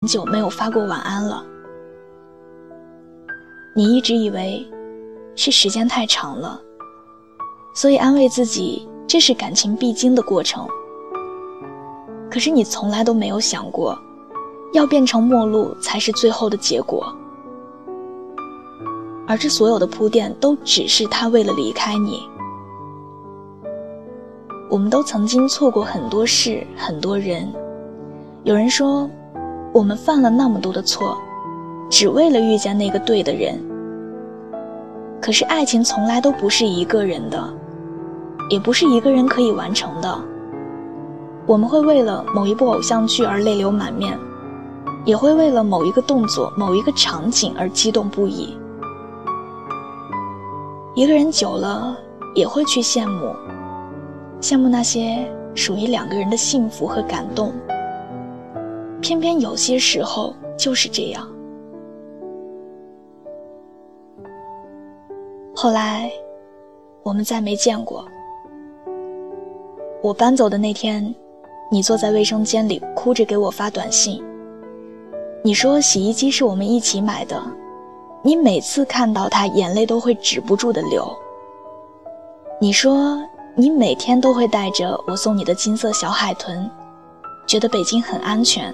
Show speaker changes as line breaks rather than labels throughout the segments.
很久没有发过晚安了。你一直以为是时间太长了，所以安慰自己这是感情必经的过程。可是你从来都没有想过，要变成陌路才是最后的结果。而这所有的铺垫，都只是他为了离开你。我们都曾经错过很多事，很多人。有人说，我们犯了那么多的错，只为了遇见那个对的人。可是爱情从来都不是一个人的，也不是一个人可以完成的。我们会为了某一部偶像剧而泪流满面，也会为了某一个动作、某一个场景而激动不已。一个人久了，也会去羡慕。羡慕那些属于两个人的幸福和感动，偏偏有些时候就是这样。后来，我们再没见过。我搬走的那天，你坐在卫生间里哭着给我发短信。你说洗衣机是我们一起买的，你每次看到它，眼泪都会止不住的流。你说。你每天都会带着我送你的金色小海豚，觉得北京很安全。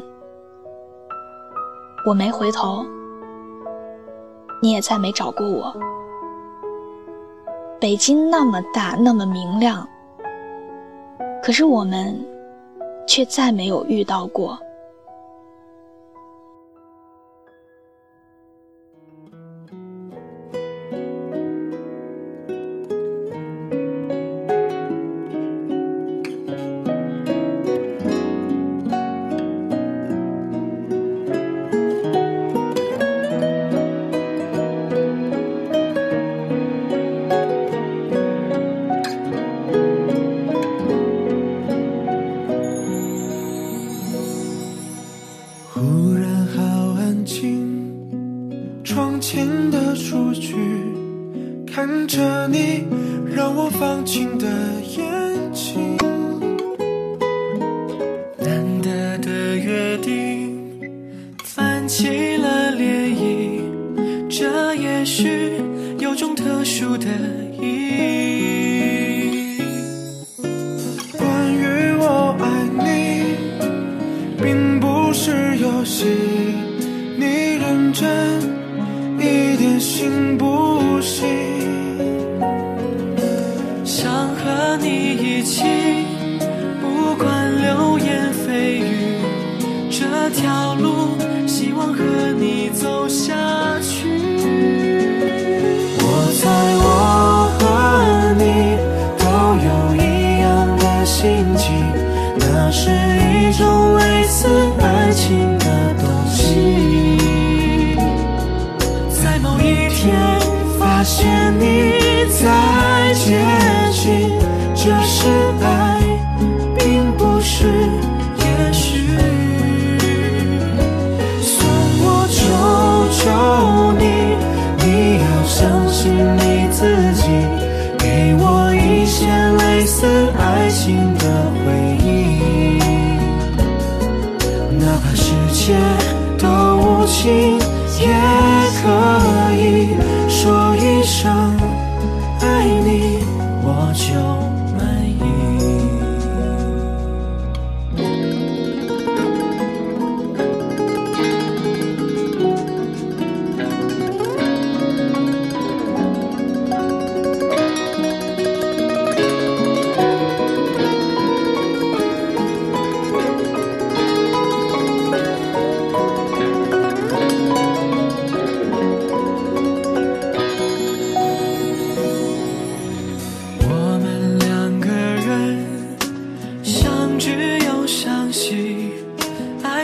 我没回头，你也再没找过我。北京那么大，那么明亮，可是我们却再没有遇到过。
忽然好安静，窗前的雏菊看着你让我放晴的眼睛，难得的约定泛起了涟漪，这也许有种特殊的意义。在接近。这是爱，并不是也许。算我求求你，你要相信你自己，给我一些类似爱情的回忆。哪怕世界都无情，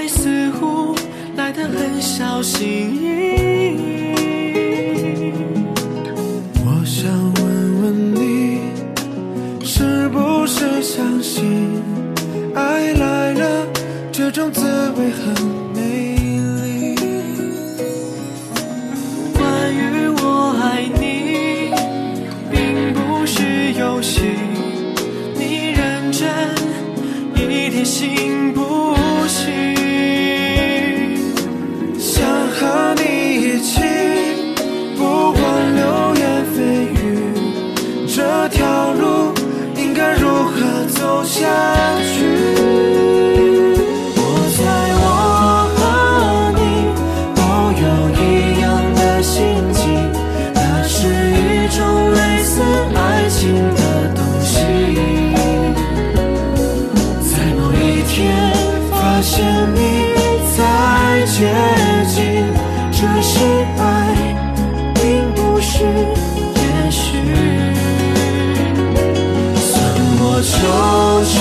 爱似乎来得很小心翼翼我想问问你是不是相信爱来了这种滋味很美丽？关于我爱你并不是游戏你认真一点行不行接近，这是爱，并不是也许。算我求求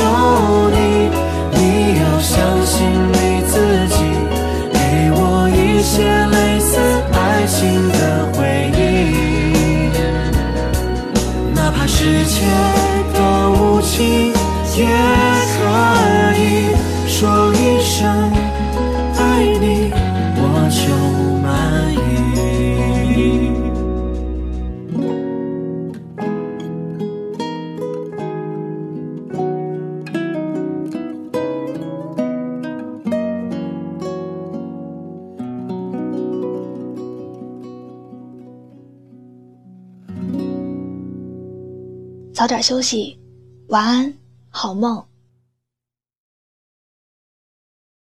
你，你要相信你自己，给我一些类似爱情的回忆，哪怕世界多无情，也可以说
早点休息，晚安，好梦。